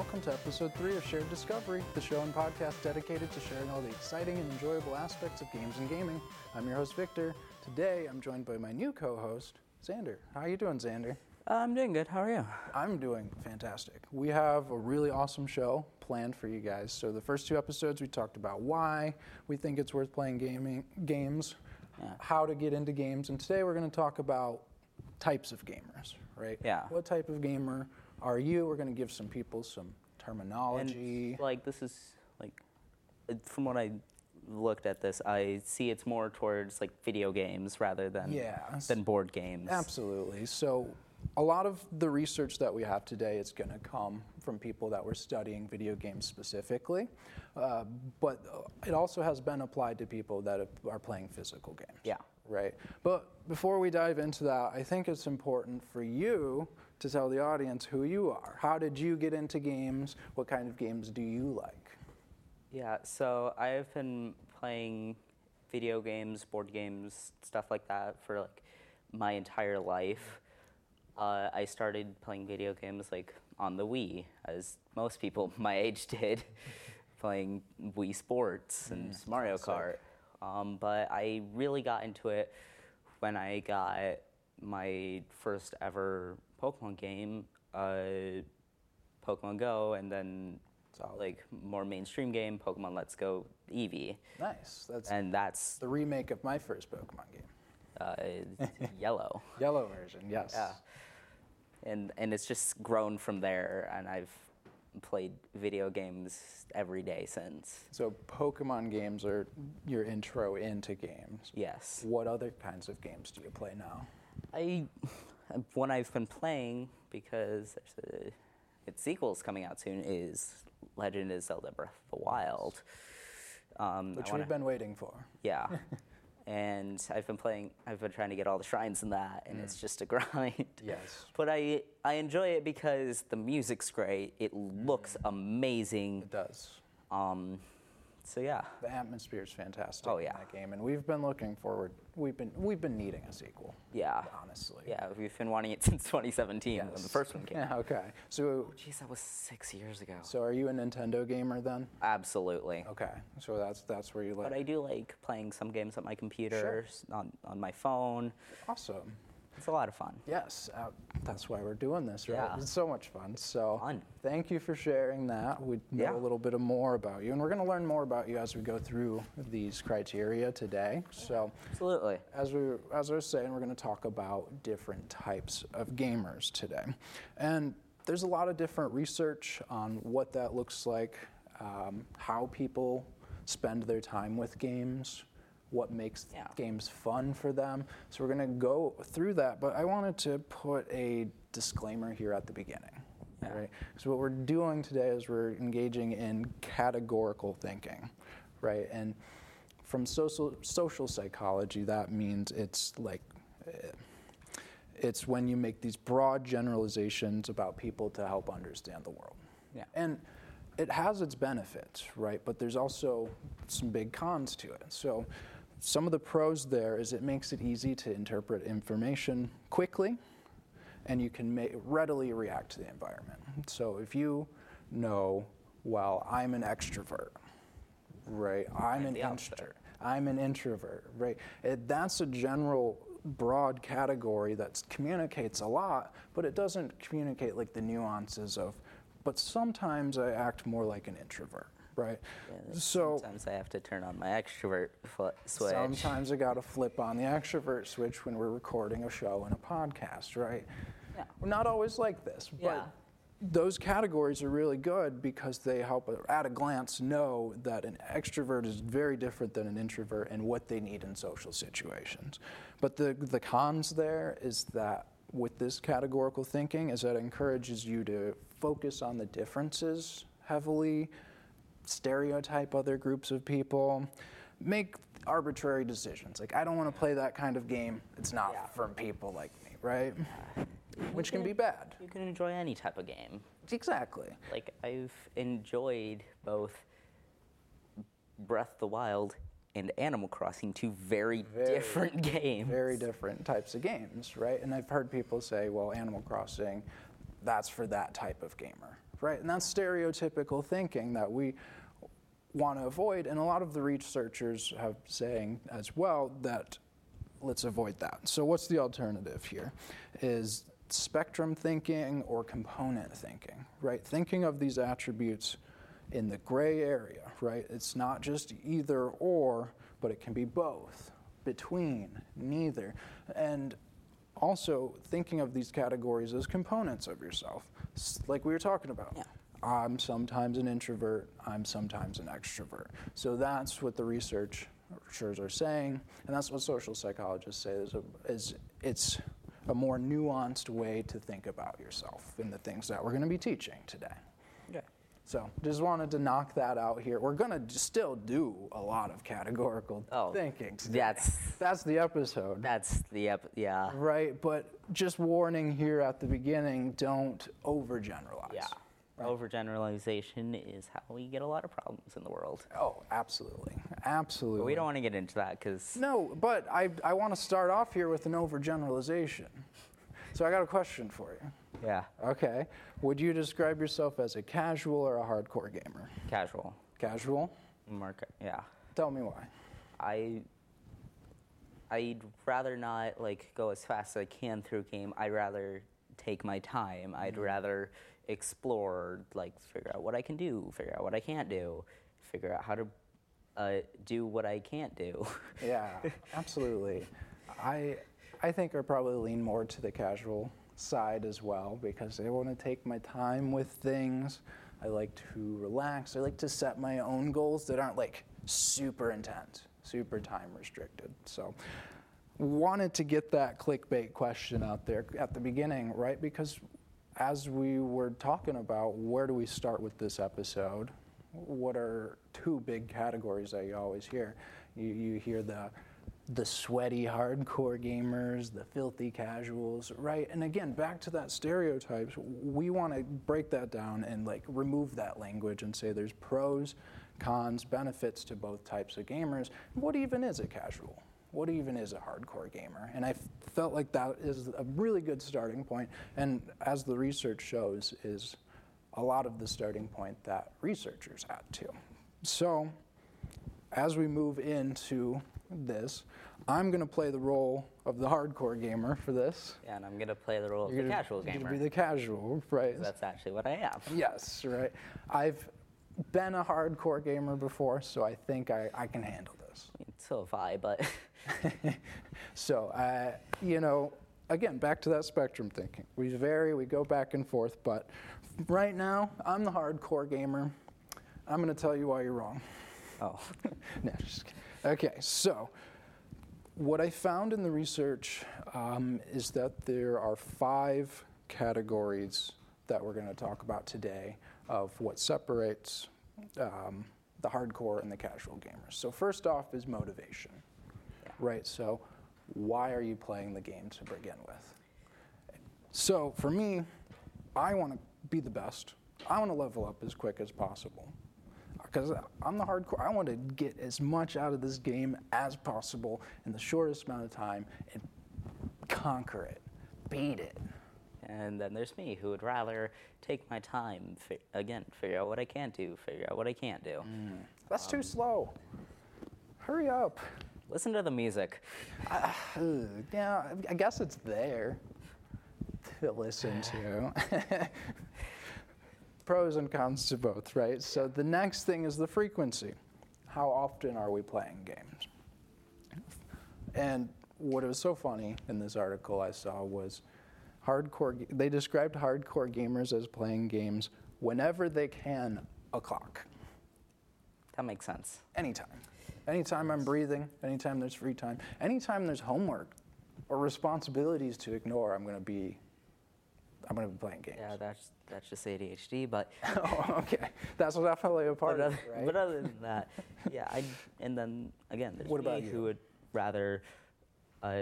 welcome to episode three of Shared Discovery, the show and podcast dedicated to sharing all the exciting and enjoyable aspects of games and gaming. I'm your host, Victor. Today, I'm joined by my new co-host, Xander. How are you doing, Xander? I'm doing good. How are you? I'm doing fantastic. We have a really awesome show planned for you guys. So the first two episodes, we talked about why we think it's worth playing gaming games, Yeah. how to get into games, and today we're going to talk about types of gamers, right? Yeah. What type of gamer are you? We're going to give some people some terminology. And like this is like from what I looked at this, I see it's more towards like video games rather than Yeah. than board games. Absolutely. So, a lot of the research that we have today is going to come from people that were studying video games specifically, uh, but it also has been applied to people that are playing physical games. Yeah. Right. But before we dive into that, I think it's important for you to tell the audience who you are. How did you get into games? What kind of games do you like? Yeah, so I've been playing video games, board games, stuff like that for like my entire life. Uh, I started playing video games like on the Wii, as most people my age did, playing Wii Sports and Mario Kart. Um, but I really got into it when I got my first ever Pokemon game, uh, Pokemon Go, and then Solid. like more mainstream game, Pokemon Let's Go Eevee, Nice. That's and that's the remake of my first Pokemon game. uh, yellow. Yellow version, yes. Yeah, and and it's just grown from there, and I've played video games every day since. So Pokemon games are your intro into games. Yes, What other kinds of games do you play now? I one I've been playing because there's a its sequel's coming out soon is Legend of Zelda: Breath of the Wild. Um, Which wanna- we've been waiting for. Yeah. and I've been playing, I've been trying to get all the shrines in that, and it's just a grind. Yes. But I, I enjoy it because the music's great, it looks amazing. It does. Um, so yeah. The atmosphere is fantastic Oh, in yeah. that game, and we've been looking forward. We've been we've been needing a sequel. Yeah. honestly. Yeah, we've been wanting it since 2017 when the first one came out. Yeah. Okay. So oh, Jeez, that was six years ago. so are you a Nintendo gamer then? Absolutely. Okay. So that's that's where you like. But I do like playing some games on my computer, s- on, on my phone. awesome. It's a lot of fun. Yes, uh, that's why we're doing this, right? Yeah. It's so much fun. So, Fun. thank you for sharing that. We know Yeah. a little bit more about you, and we're going to learn more about you as we go through these criteria today. So, Absolutely. as we as I was saying, we're going to talk about different types of gamers today, and there's a lot of different research on what that looks like, um, how people spend their time with games, what makes Yeah. games fun for them. So we're going to go through that, but I wanted to put a disclaimer here at the beginning. Yeah. Right? So what we're doing today is we're engaging in categorical thinking, right? And from social social psychology, that means it's like eh, it's when you make these broad generalizations about people to help understand the world. Yeah. And it has its benefits, right? But there's also some big cons to it. So some of the pros there is it makes it easy to interpret information quickly and you can ma- readily react to the environment. So if you know, well, I'm an extrovert, right? I'm an introvert. I'm an introvert, right? It, that's a general broad category that communicates a lot, but it doesn't communicate like the nuances of, but sometimes I act more like an introvert, right? Yeah, so sometimes I have to turn on my extrovert fo- switch. sometimes I got to flip on the extrovert switch when we're recording a show and a podcast, right? Yeah. We're not always like this, but Yeah. those categories are really good because they help at a glance know that an extrovert is very different than an introvert and what they need in social situations. But the the cons there is that with this categorical thinking is that it encourages you to focus on the differences heavily, stereotype other groups of people, make arbitrary decisions. Like I don't want to play that kind of game. It's not Yeah. for people like me, right? Which can be bad. You can enjoy any type of game. Exactly. Like I've enjoyed both Breath of the Wild and Animal Crossing, two very, Very- different games. Very different types of games, right? And I've heard people say, well, Animal Crossing, that's for that type of gamer. Right? And that's stereotypical thinking that we want to avoid. And a lot of the researchers have saying as well that let's avoid that. So what's the alternative here? Is spectrum thinking or component thinking, right? Thinking of these attributes in the gray area, right? It's not just either or, but it can be both, between, neither. And also thinking of these categories as components of yourself, like we were talking about. Yeah. I'm sometimes an introvert, I'm sometimes an extrovert. So that's what the researchers are saying, and that's what social psychologists say is, a, is it's a more nuanced way to think about yourself in the things that we're going to be teaching today. Okay. So just wanted to knock that out here. We're going to still do a lot of categorical Oh, thinking. Today. That's That's the episode. that's the ep- yeah Right, but just warning here at the beginning, don't overgeneralize. yeah. Overgeneralization is how we get a lot of problems in the world. Oh, absolutely. Absolutely. But we don't want to get into that because No, but I, I want to start off here with an overgeneralization. So I got a question for you. Yeah, Okay. Would you describe yourself as a casual or a hardcore gamer? casual Casual? market. Yeah, Tell me why. I I'd rather not like go as fast as I can through a game. I'd rather take my time. I'd rather explore, like figure out what I can do, figure out what I can't do, figure out how to uh, do what I can't do. Yeah, absolutely. I I think I probably lean more to the casual side as well because I want to take my time with things. I like to relax. I like to set my own goals that aren't like super intense, super time restricted. So wanted to get that clickbait question out there at the beginning, right? Because as we were talking about where do we start with this episode, what are two big categories that you always hear? You, you hear the the sweaty hardcore gamers, the filthy casuals, right? And again, back to that stereotypes, we want to break that down and like remove that language and say there's pros, cons, benefits to both types of gamers. What even is a casual? What even is a hardcore gamer? And I felt like that is a really good starting point. And as the research shows, is a lot of the starting point that researchers had too. So, as we move into this, I'm going to play the role of the hardcore gamer for this. yeah, and I'm gonna play the role of You're the gonna- casual you're gamer. gonna be the casual, right? That's actually what I am. Yes, right. I've been a hardcore gamer before, so I think I, I can handle this. So have I, but So, uh, you know, again, back to that spectrum thinking. We vary, we go back and forth, but right now, I'm the hardcore gamer. I'm going to tell you why you're wrong. oh, no, just kidding. Okay, so what I found in the research um, is that there are five categories that we're going to talk about today of what separates um, the hardcore and the casual gamers. So, first off is motivation, right? So, why are you playing the game to begin with? So, for me, I want to be the best. I want to level up as quick as possible because I'm the hardcore. I want to get as much out of this game as possible in the shortest amount of time and conquer it, beat it. and then there's me who would rather take my time. Fi- again, figure out what I can do, figure out what I can't do. Mm. That's too um, slow. Hurry up. Listen to the music. Ugh, yeah, I guess it's there to listen to. Pros and cons to both, right? So the next thing is the frequency. How often are we playing games? And what was so funny in this article I saw was hardcore. They described hardcore gamers as playing games whenever they can, a clock, That makes sense. anytime. Anytime I'm breathing, anytime there's free time, anytime there's homework or responsibilities to ignore, I'm going to be. I'm going to be playing games. Yeah, that's that's just ADHD. But oh, okay. That's definitely a part of it, right? but other than that, yeah. I and then again, there's What me about you? who would rather uh,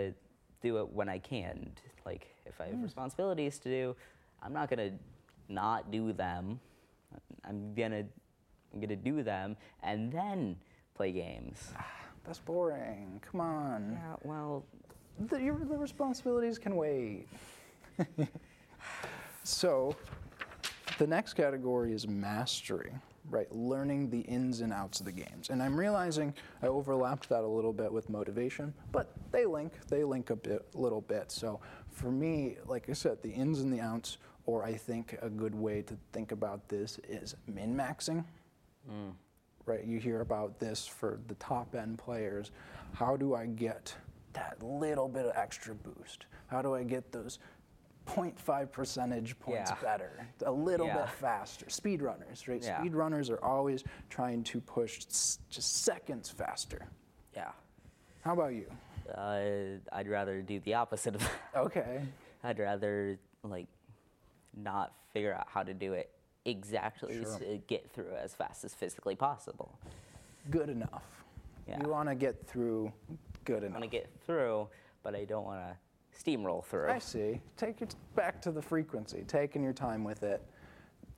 do it when I can. Like if I have responsibilities to do, I'm not gonna not do them. I'm gonna I'm gonna do them and then play games. That's boring. Come on. Yeah, well, The, your, the responsibilities can wait. so, The next category is mastery, right? Learning the ins and outs of the games. And I'm realizing I overlapped that a little bit with motivation, but they link, they link a bit, little bit. So for me, like I said, the ins and the outs, or I think a good way to think about this is min maxing. Mm. Right? You hear about this for the top end players. How do I get that little bit of extra boost? How do I get those 0.5 percentage points Yeah. better, a little Yeah. bit faster? Speedrunners, right? Yeah. Speedrunners are always trying to push just seconds faster. Yeah. How about you? Uh, I'd rather do the opposite of that. Okay. I'd rather like not figure out how to do it exactly Sure. to get through as fast as physically possible. Good enough. Yeah. You want to get through good enough. I want to get through, but I don't want to steamroll through. I see. Take it back to the frequency, taking your time with it,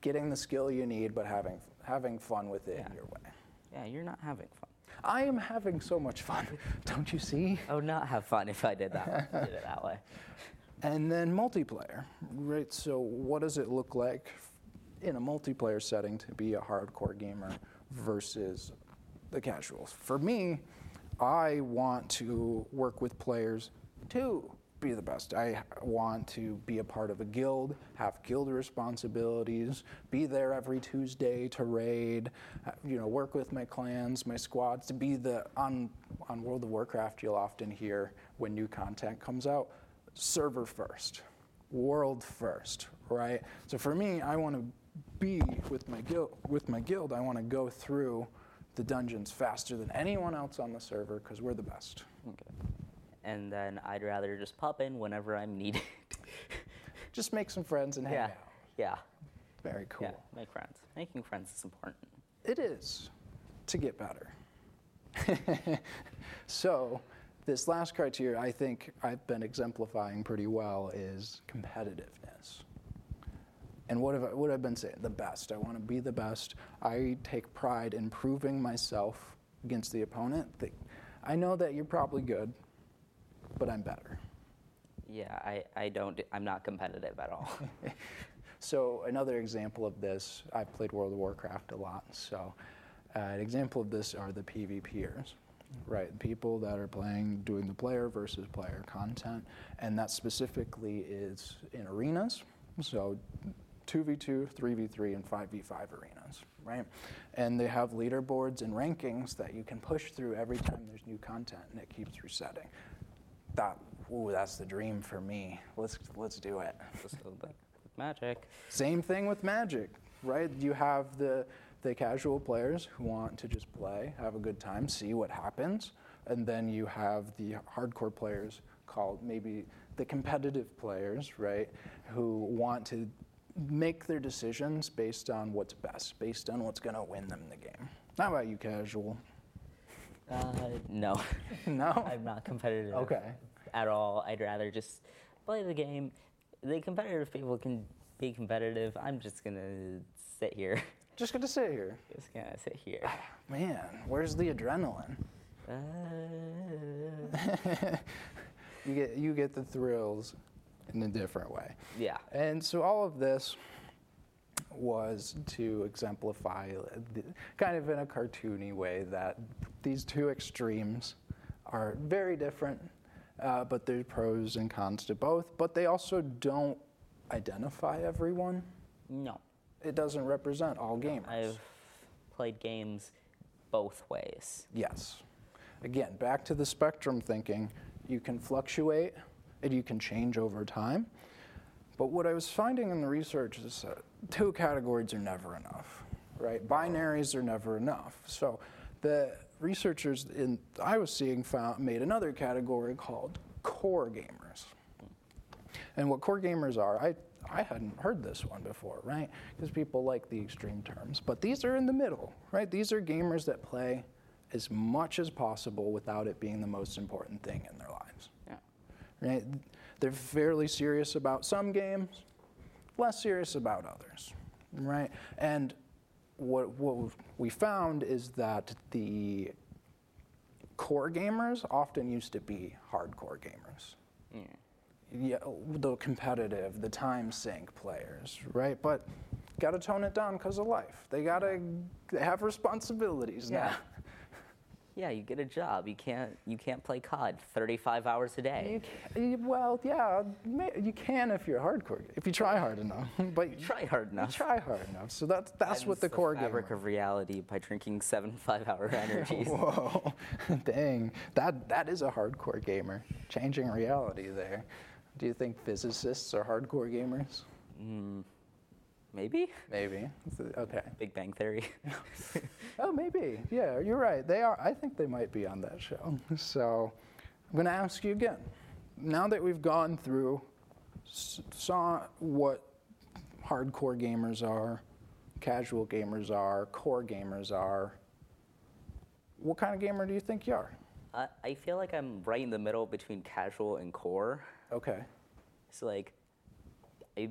getting the skill you need, but having having fun with it in Yeah. your way. Yeah, you're not having fun. I am having so much fun, don't you see? I would not have fun if I did that did it that way. And then multiplayer, right? So, what does it look like in a multiplayer setting to be a hardcore gamer versus the casuals? For me, I want to work with players to be the best. I want to be a part of a guild, have guild responsibilities, be there every Tuesday to raid, uh, you know, work with my clans, my squads, to be the on on World of Warcraft you'll often hear when new content comes out, server first, world first, right? So for me, I want to be with my guild with my guild, I want to go through the dungeons faster than anyone else on the server because we're the best. Okay. And then I'd rather just pop in whenever I'm needed. Just make some friends and hang yeah. out. Yeah. Very cool. Yeah. Make friends. Making friends is important. It is to get better. so, this last criteria I think I've been exemplifying pretty well is competitiveness. And what have I, what I've been saying? The best. I want to be the best. I take pride in proving myself against the opponent. I know that you're probably good, but I'm better. Yeah, I, I don't, I'm not competitive at all. So another example of this, I've played World of Warcraft a lot. So uh, an example of this are the PvPers, right? People that are playing, doing the player versus player content, and that specifically is in arenas. So 2v2, 3v3, and 5v5 arenas, right? And they have leaderboards and rankings that you can push through every time there's new content, and it keeps resetting. That, ooh, that's the dream for me. Let's let's do it. Just a little bit with magic. Same thing with Magic, right? You have the the casual players who want to just play, have a good time, see what happens, and then you have the hardcore players called maybe the competitive players, right, who want to make their decisions based on what's best, based on what's going to win them the game. How about you, casual? Uh, no. No. I'm not competitive Okay. at all. I'd rather just play the game. The competitive people can be competitive. I'm just gonna sit here. Just going to sit here. Just gonna sit here. Man, where's the adrenaline? Uh, You get you get the thrills in a different way. yeah. And so all of this was to exemplify, the, kind of in a cartoony way, that these two extremes are very different, uh, but there's pros and cons to both. But they also don't identify everyone. No. It doesn't represent all gamers. I've played games both ways. Yes. Again, back to the spectrum thinking. You can fluctuate and you can change over time. But what I was finding in the research is that two categories are never enough, right? Binaries are never enough. So the researchers in I was seeing found made another category called core gamers. And what core gamers are, I, I hadn't heard this one before, right? Because people like the extreme terms. But these are in the middle, right? These are gamers that play as much as possible without it being the most important thing in their lives, Yeah. right? They're fairly serious about some games, less serious about others, right? And what, what we found is that the core gamers often used to be hardcore gamers Yeah. yeah, the competitive, the time sink players, right? But got to tone it down because of life. They got to they have responsibilities Yeah. now. Yeah, you get a job. You can't you can't play COD 35 hours a day. You well, yeah, you can if you're hardcore, if you try hard enough. But you Try hard enough. try hard enough. So that's that's what Cleanse the core fabric gamer. of reality by drinking seven five-hour energies. Whoa, dang, that that is a hardcore gamer. Changing reality there. Do you think physicists are hardcore gamers? Mm, maybe Maybe. Okay. Big Bang Theory. Oh, maybe. Yeah, you're right. They are. I think they might be on that show. So, I'm going to ask you again. Now that we've gone through, saw what hardcore gamers are, casual gamers are, core gamers are. What kind of gamer do you think you are? I I feel like I'm right in the middle between casual and core. Okay. So like I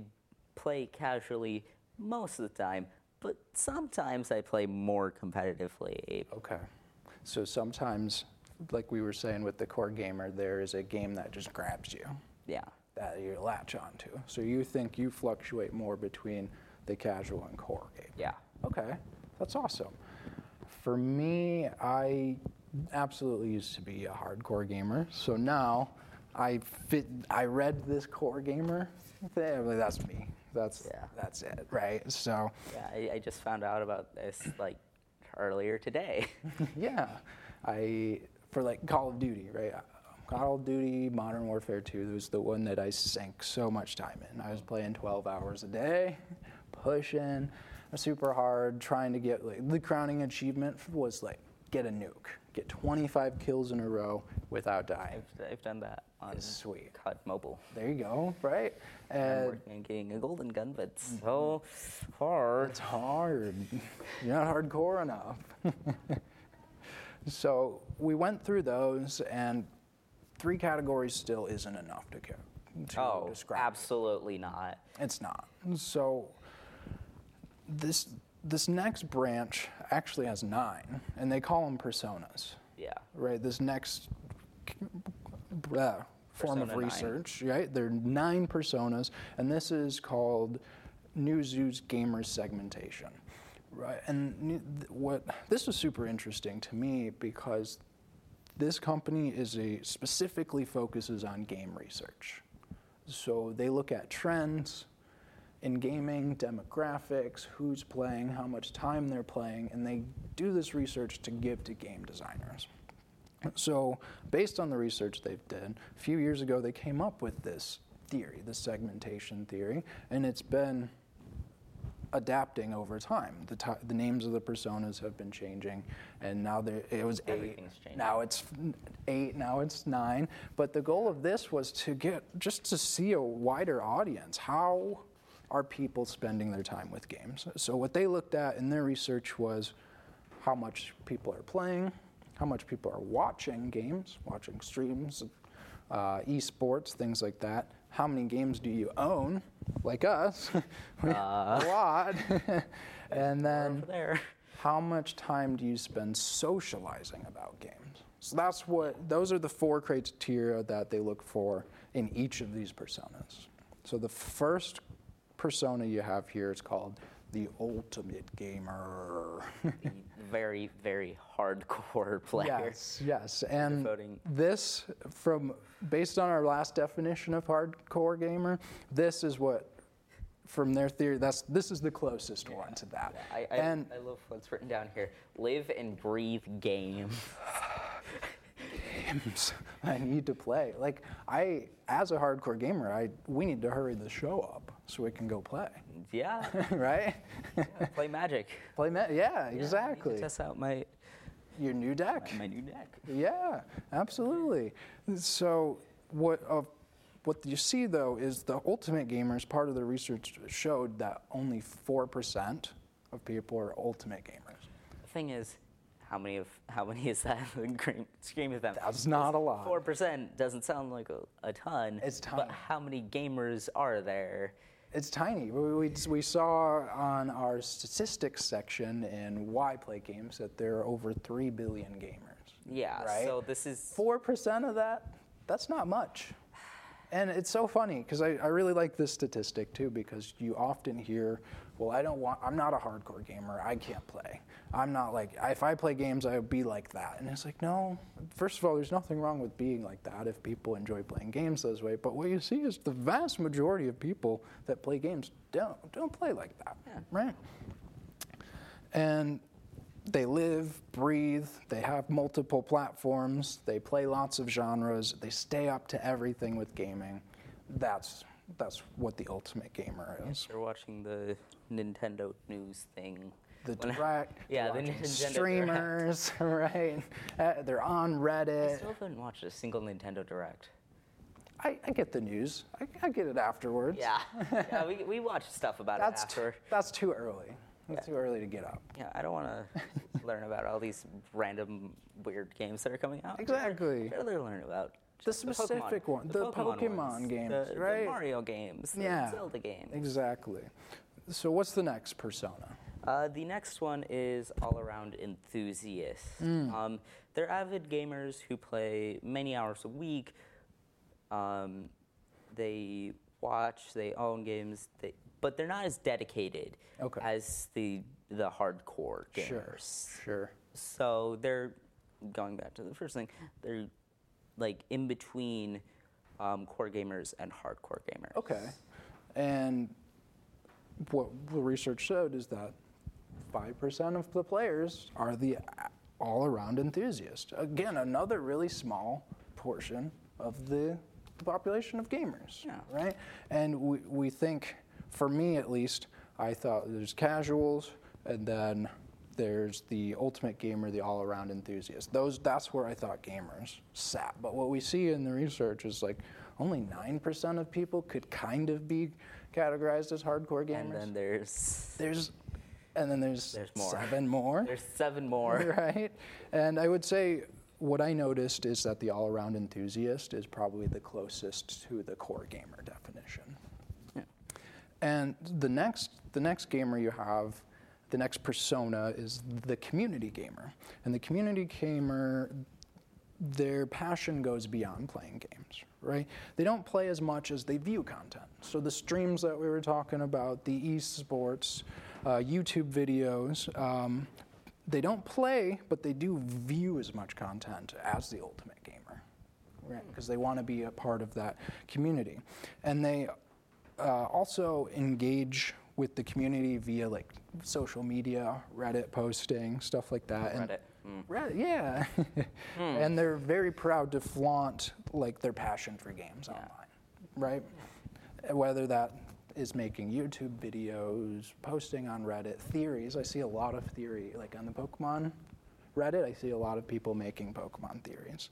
play casually most of the time, but sometimes I play more competitively. Okay. So sometimes, like we were saying with the core gamer, there is a game that just grabs you. Yeah. that you latch onto. So you think you fluctuate more between the casual and core game. Yeah. Okay, that's awesome. For me, I absolutely used to be a hardcore gamer. So now I fit. I read this core gamer thing. That's me. That's Yeah. that's it, right? So Yeah, I, I just found out about this like earlier today. yeah, I for like Call of Duty, right? Call of Duty Modern Warfare 2 was the one that I sank so much time in. I was playing 12 hours a day, pushing super hard, trying to get like the crowning achievement was like get a nuke, get 25 kills in a row without dying. I've, I've done that on sweet. COD Mobile. There you go, right? I'm And working on getting a golden gun, but it's mm-hmm. so hard. It's hard. You're not hardcore enough. so we went through those, and three categories still isn't enough to, ca- to Oh, describe. absolutely not. It's not. So this this next branch actually has nine, and they call them personas. Yeah. Right. This next uh, form of Persona nine. research, right? There are nine personas, and this is called Newzoo's gamer segmentation. Right. And what this was super interesting to me because this company is a specifically focuses on game research. So they look at trends in gaming, demographics, who's playing, how much time they're playing, and they do this research to give to game designers. So, based on the research they've done, a few years ago they came up with this theory, the segmentation theory, and it's been adapting over time. The, ti the names of the personas have been changing, and now there it was eight. Changing. Now it's eight. Now it's nine. But the goal of this was to get just to see a wider audience. How are people spending their time with games? So what they looked at in their research was how much people are playing, how much people are watching games, watching streams, uh, esports, things like that. How many games do you own, like us? We- a lot. and then how much time do you spend socializing about games? So that's what those are the four criteria that they look for in each of these personas. So the first persona you have here is called the ultimate gamer. The very, very hardcore player. yes, yes. And Devoting- this from based on our last definition of hardcore gamer, this is what from their theory that's this is the closest one to that. I, I, and I love what's written down here. Live and breathe game. games I need to play. Like I, as a hardcore gamer, I we need to hurry the show up so we can go play, Yeah. right? Play Magic. play, ma- yeah, Yeah, I need to exactly. test out my, Your new deck. my new deck. Yeah, absolutely. So what uh, what you see though is the ultimate gamers. Part of the research showed that only four percent of people are ultimate gamers. The thing is, how many of how many is that in Scream, Scream of them? That's not a lot. Four percent doesn't sound like a, a ton. It's ton. But how many gamers are there? It's tiny. We, we, we saw on our statistics section in Why Play Games that there are over 3 billion gamers. Yeah. Right? So this is 4% of that, that's not much. And it's so funny because I, I really like this statistic too because you often hear well, I don't want, I'm not a hardcore gamer. I can't play. I'm not like, if I play games, I would be like that. And it's like, no, first of all, there's nothing wrong with being like that if people enjoy playing games those way. But what you see is the vast majority of people that play games don't, don't play like that, right? And they live, breathe, they have multiple platforms, they play lots of genres, they stay up to everything with gaming. That's that's what the ultimate gamer is. You're watching the Nintendo news thing. The direct, Yeah, the Nintendo streamers, right? Uh, they're on Reddit. I still haven't watched a single Nintendo Direct. I, I get the news. I, I get it afterwards. Yeah, yeah, we, we watch stuff about that's it t- after. that's too early. That's too early to get up. Yeah, I don't want to learn about all these random weird games that are coming out. Exactly. I'd rather learn about The specific one- the Pokemon ones, games, the, the? Mario games, the Yeah. Zelda games. Exactly. So what's the next persona? Uh, the next one is all around enthusiasts. Um, they're avid gamers who play many hours a week. Um, they watch, they own games, they, but they're not as dedicated Okay. as the the hardcore gamers. Sure. Sure. So they're going back to the first thing. They're like in between um, core gamers and hardcore gamers. Okay. And what the research showed is that 5% of the players are the all around enthusiast. Again, another really small portion of the, the population of gamers. Yeah. Right? And we, we think, for me at least, I thought there's casuals and then there's the ultimate gamer, the all around enthusiast. Those that's where I thought gamers sat. But what we see in the research is like only 9% of people could kind of be categorized as hardcore gamers. And then there's there's and then there's, There's more. seven more. there's seven more. right? And I would say what I noticed is that the all around enthusiast is probably the closest to the core gamer definition. Yeah. And the next the next gamer you have, the next persona is the community gamer. And the community gamer their passion goes beyond playing games, right? They don't play as much as they view content. So the streams that we were talking about, the esports, YouTube videos, um, they don't play, but they do view as much content as the ultimate gamer, right? Because they want to be a part of that community, and they uh, also engage with the community via like social media, Reddit posting, stuff like that. and- Reddit. Mm. Yeah. and they're very proud to flaunt like their passion for games online, right? Whether that is making YouTube videos, posting on Reddit, theories. I see a lot of theory, like on the Pokemon Reddit, I see a lot of people making Pokemon theories.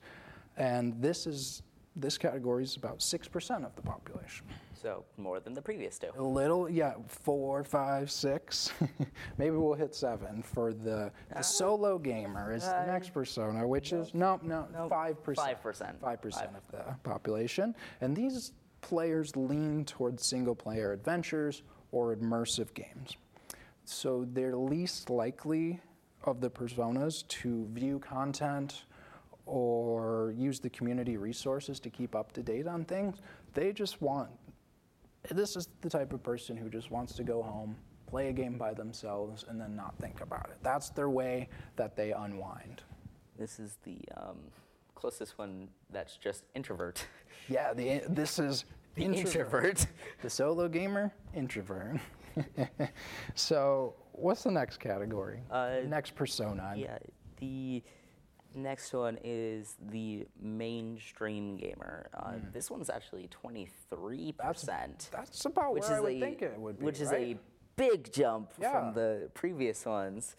And this is this category is about six percent of the population. So more than the previous two. A little, yeah, four, five, six. Maybe we'll hit seven for the, the ah. solo gamer is the next persona, which is no, no, No, five percent. 5%. Five percent of the population, and these players lean towards single-player adventures or immersive games. So they're least likely of the personas to view content or use the community resources to keep up to date on things. They just want this is the type of person who just wants to go home, play a game by themselves, and then not think about it. That's their way that they unwind. This is the um, closest one that's just introvert. Yeah, the, this is The introvert. The solo gamer, introvert. so, what's the next category? Uh, next persona. yeah, the next one is the mainstream gamer. Uh, This one's actually 23%. That's about which where I is would a, think it would be. Which is right? a big jump Yeah. from the previous ones.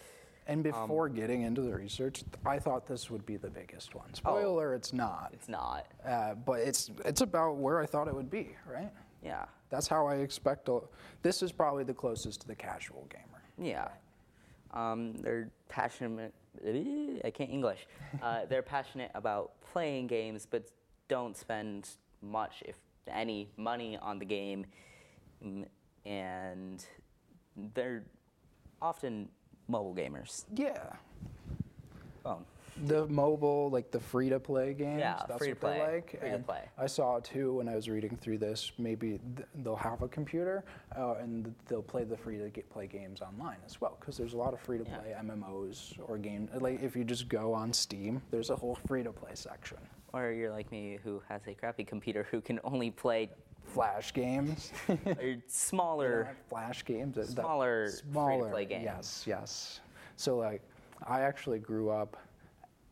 And before um, getting into the research, I thought this would be the biggest one. Oh. Spoiler, it's not. It's not. Uh, but it's it's about where I thought it would be, right? Yeah. That's how I expect. A, this is probably the closest to the casual gamer. Yeah. Um, they're passionate. I can't English. Uh, they're passionate about playing games, but don't spend much, if any, money on the game. Mm, And they're often mobile gamers. Yeah. Phone. the mobile, like the free to play games. Yeah, that's free to play, like. Free-to-play. I saw it too when I was reading through this. Maybe th- they'll have a computer uh, and th- they'll play the free to play games online as well. Because there's a lot of free to play MMOs or games. Like if you just go on Steam, there's a whole free to play section. Or you're like me, who has a crappy computer, who can only play Flash games. smaller. Flash games. Smaller smaller free-to-play games. Yes, yes. So like, I actually grew up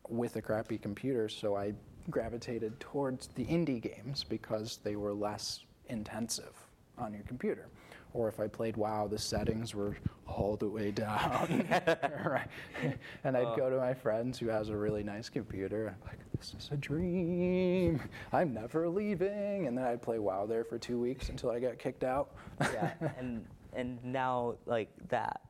with a crappy computer, so I gravitated towards the indie games because they were less intensive on your computer. Or if I played WoW, the settings were all the way down. right. And I'd go oh. to my friends who has a really nice computer. and I'm like, this is a dream. I'm never leaving. And then I'd play WoW there for two weeks until I got kicked out. yeah, and and now like that,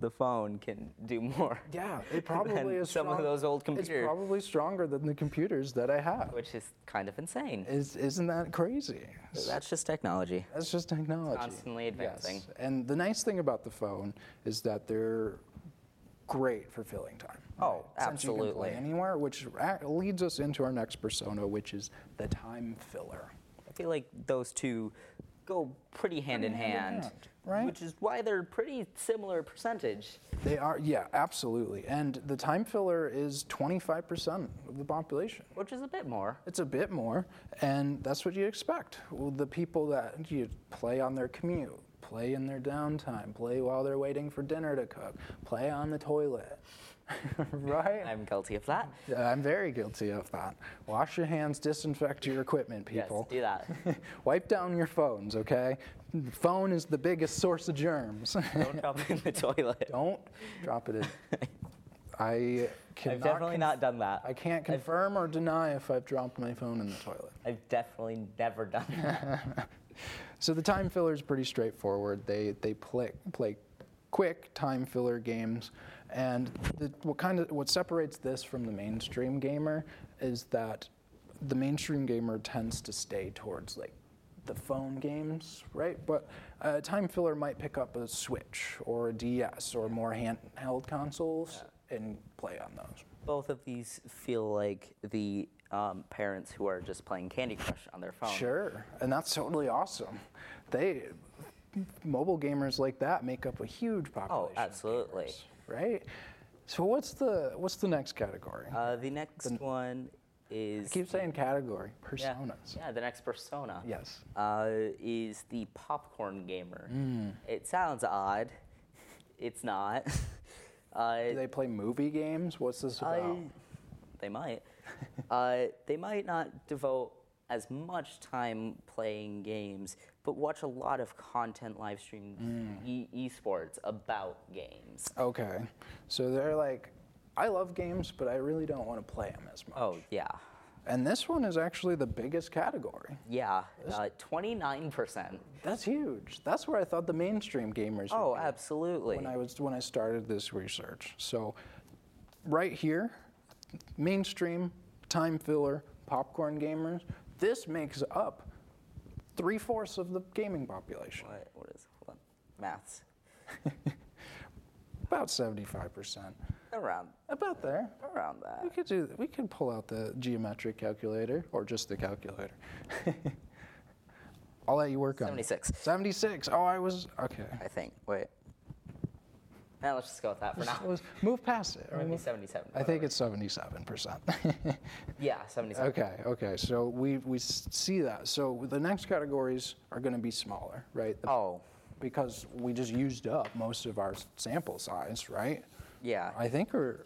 the phone can do more. Yeah, it probably is. some of those old computers. It's probably stronger than the computers that I have. which is kind of insane. Is isn't that crazy? That's just technology. That's just technology. Constantly advancing. Yes. And the nice thing about the phone is that they're great for filling time. Oh, Since you can absolutely. play anywhere, which leads us into our next persona, which is the time filler. I feel like those two go pretty hand in Pretty hand in hand, hand, right? Which is why they're pretty similar percentage. They are, yeah, absolutely. And the time filler is 25% of the population. Which is a bit more. It's a bit more, and that's what you expect. Well, the people that you play on their commute, play in their downtime, play while they're waiting for dinner to cook, play on the toilet, right? I'm guilty of that. I'm very guilty of that. Wash your hands, disinfect your equipment, people. Yes, do that. Wipe down your phones, okay? Phone is the biggest source of germs. Don't drop it in the toilet. Don't drop it in. I. I've definitely conf- not done that. I can't confirm or deny if I've dropped my phone in the toilet. I've definitely never done that. So the time filler is pretty straightforward. They they play play quick time filler games, and the, what kind of what separates this from the mainstream gamer is that the mainstream gamer tends to stay towards like the phone games, right? But a time filler might pick up a Switch or a DS or more handheld consoles and play on those. Both of these feel like the um, parents who are just playing Candy Crush on their phone. Sure, and that's totally awesome. They mobile gamers like that make up a huge population. Oh, absolutely. gamers, right? So what's the what's the next category? Uh, the next one is I keep saying category personas. yeah, the next persona. Yes. uh, is the popcorn gamer. Mm. It sounds odd. It's not. uh, Do they play movie games? What's this I- about? they might. uh, they might not devote as much time playing games, but watch a lot of content live streams, Mm. e- esports about games. Okay, so they're like, I love games, but I really don't want to play them as much. Oh yeah, And this one is actually the biggest category. yeah. Twenty nine percent. That's huge. That's where I thought the mainstream gamers. Oh, absolutely. when I was when I started this research. So right here, mainstream, time filler, popcorn gamers, this makes up three fourths of the gaming population. What, what is hold on. maths? About 75%. Around About there. around that. We could do we could pull out the geometric calculator or just the calculator. I'll let you work on it. 76. 76. Oh, I was okay. I think. Wait. Now let's just go with that for now. Let's move past it. Or maybe 77. I think it's 77%. Yeah, 77. Okay, okay. So we, we see that. So the next categories are going to be smaller, right? The- Oh, Because we just used up most of our sample size, right? yeah. I think we're,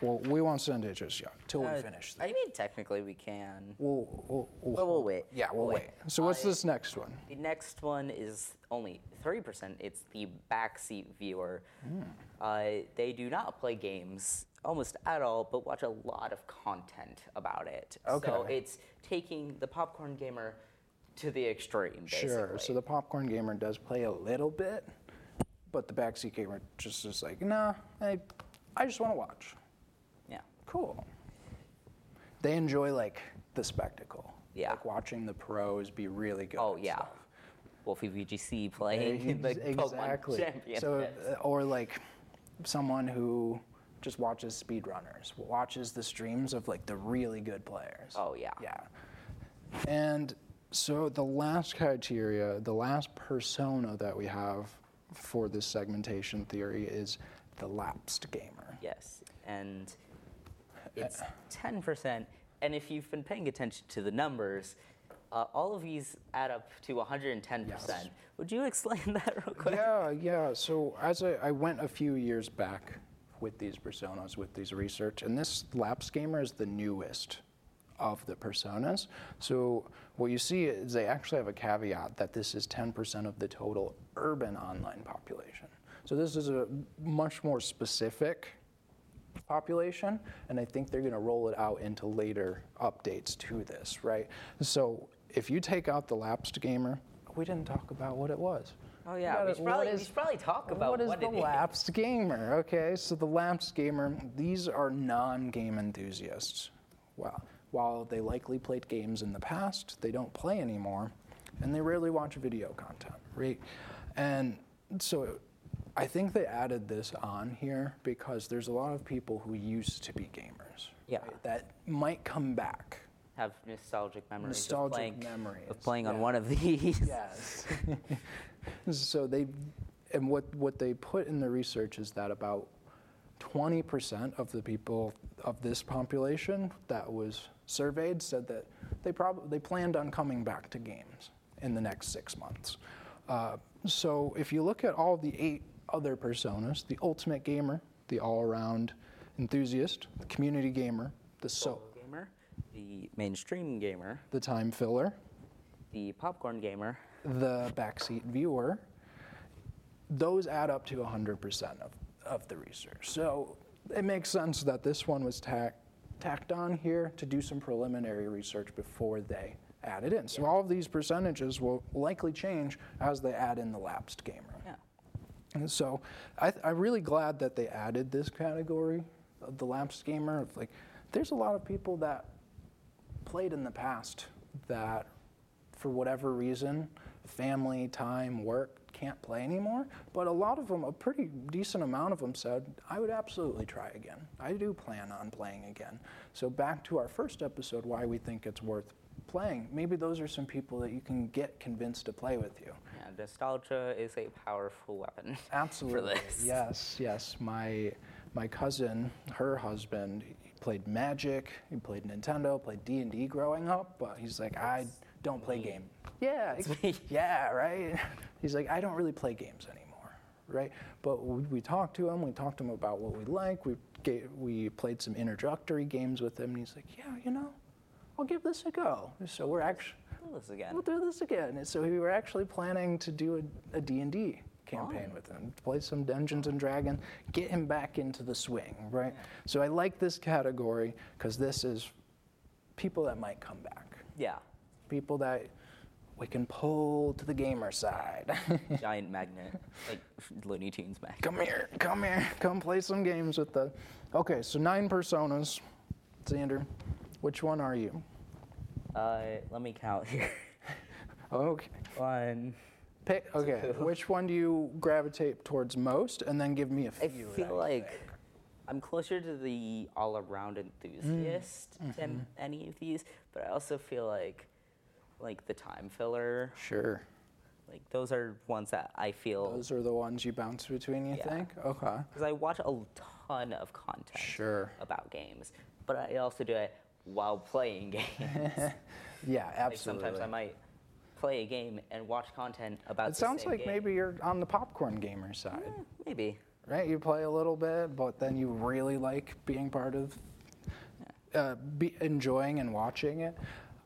well, we won't send it just yet till we Uh, finish. I mean, technically we can. We'll, we'll, we'll, But we'll wait. Yeah, we'll, wait. So what's I- this next one? The next one is only 30%. It's the backseat viewer. Hmm. Uh, they do not play games almost at all, but watch a lot of content about it. So Okay. it's taking the popcorn gamer to the extreme, basically. Sure. So the popcorn gamer does play a little bit, but the backseat gamer just is like, nah, I, I just want to watch. Cool. They enjoy like the spectacle. Yeah. Like watching the pros be really good. Oh, yeah. stuff. Wolfey VGC playing in the Ex- Pokemon exactly. So, uh, or like someone who just watches speedrunners, watches the streams of like the really good players. Oh yeah. Yeah. And so the last criteria, the last persona that we have for this segmentation theory is the lapsed gamer. Yes, and it's ten percent. And if you've been paying attention to the numbers, uh, all of these add up to 110 Yes. percent. Would you explain that real quick? Yeah, yeah. So as I, I went a few years back with these personas, with these research, and this lapsed gamer is the newest of the personas. So what you see is they actually have a caveat that this is 10% of the total urban online population. So this is a much more specific population, and I think they're going to roll it out into later updates to this, right? So if you take out the lapsed gamer, we didn't talk about what it was. Oh yeah, gotta- we should, probably, what we should probably talk about what is what the it is. lapsed gamer? Okay, so the lapsed gamer, these are non-game enthusiasts. Well, while they likely played games in the past, they don't play anymore, and they rarely watch video content, right? And so I think they added this on here because there's a lot of people who used to be gamers. Yeah. right, That might come back. Have nostalgic memories Nostalgic of playing, memories, of playing on one of these. Yes. so they, and what, what they put in the research is that about 20% of the people of this population that was surveyed said that they probably they planned on coming back to games in the next six months. Uh, so if you look at all the eight other personas, the ultimate gamer, the all-around enthusiast, the community gamer, the so Solo gamer, the mainstream gamer, the time filler, the popcorn gamer. the backseat viewer, those add up to 100% of, of the research. So it makes sense that this one was tack, tacked on here to do some preliminary research before they add it in. So all of these percentages will likely change as they add in the lapsed gamer. And so I, I'm really glad that they added this category of the lapsed gamer. Like, there's a lot of people that played in the past that, for whatever reason, family, time, work, can't play anymore. But a lot of them, a pretty decent amount of them said, I would absolutely try again. I do plan on playing again. So back to our first episode, why we think it's worth playing. Maybe those are some people that you can get convinced to play with you. Nostalgia is a powerful weapon. Absolutely. this. Yes, yes. My my cousin, her husband, he played Magic, he played Nintendo, played D and D growing up, but he's like, I don't play me. games. Yeah, yeah, right. He's like, I don't really play games anymore, right? But we, we talked to him. We talked to him about what we like. We gave, we played some introductory games with him, and he's like, Yeah, you know, I'll give this a go. So we're actually Do this again. we'll do this again. And so we were actually planning to do a, a D&D campaign oh. with him, play some Dungeons and Dragons, get him back into the swing, right? So I like this category because this is people that might come back, Yeah. people that we can pull to the gamer side. Giant magnet, like Looney Tunes magnet. come here, come here, come play some games with the. Okay, so nine personas. Xander, which one are you? Uh, let me count here. Okay. One. Pick, okay, which one do you gravitate towards most, and then give me a I few. feel like. I'm closer to the all-around enthusiast than any of these, but I also feel like, like the time filler, Sure. like those are ones that I feel Those are the ones you bounce between, you Yeah. think? Okay. because I watch a ton of content Sure. about games, but I also do it while playing games. Yeah, like absolutely. sometimes I might play a game and watch content about. it sounds like game. maybe you're on the popcorn gamer side, Eh, maybe. right? You play a little bit, but then you really like being part of uh, be enjoying and watching it.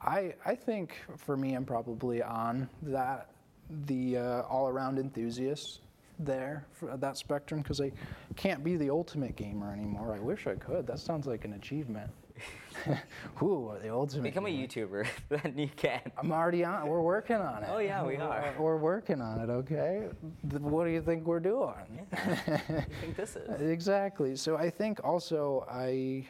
I, I think for me, I'm probably on that the uh, all-around enthusiast there for that spectrum because I can't be the ultimate gamer anymore. I wish I could. That sounds like an achievement. Ooh, the ultimate. Become a. Eh? YouTuber, then you can. I'm already on. We're working on it. Oh, yeah, we are. We're working on it. Okay. What do you think we're doing? What do you think this is? Exactly. So I think also I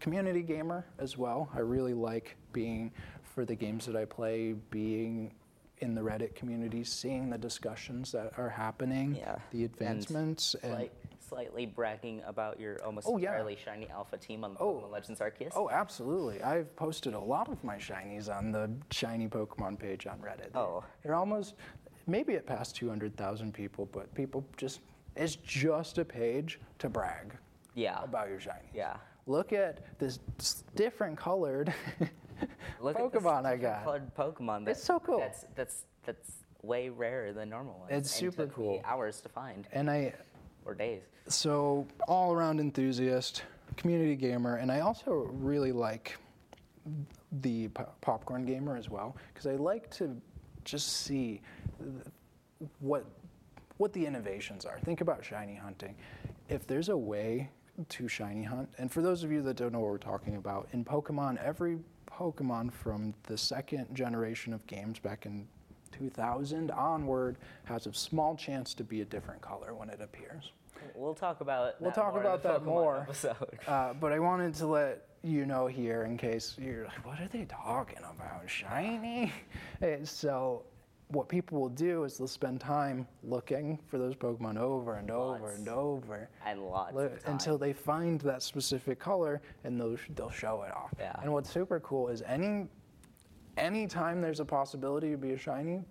community gamer as well. I really like being for the games that I play, being in the Reddit community, seeing the discussions that are happening, Yeah. the advancements, and, Slight, slightly bragging about your almost Oh, yeah. entirely shiny alpha team on the Oh. Pokemon Legends Arceus? Oh, absolutely. I've posted a lot of my shinies on the shiny Pokemon page on Reddit. Oh. They're almost, maybe it passed 200,000 people, but people just, it's just a page to brag yeah. about your shinies. Yeah. Look at this different colored Look at this Pokemon I different got. Colored Pokemon. That, It's so cool. That's that's that's way rarer than normal ones. It's super cool. Me hours to find And I, or days. so all around enthusiast, community gamer, and I also really like the po- popcorn gamer as well because I like to just see what what the innovations are. Think about shiny hunting. If there's a way to shiny hunt, and for those of you that don't know what we're talking about, in Pokemon, every Pokemon from the second generation of games back in 2000 onward has a small chance to be a different color when it appears. We'll talk about. We'll talk more in about that Pokemon more. Uh, but I wanted to let you know here in case you're like, what are they talking about? Shiny? Eh, so, what people will do is they'll spend time looking for those Pokemon over and over and over and lots time. until they find that specific color and they'll, they'll show it off. Yeah. And what's super cool is any anytime there's a possibility to be a shiny,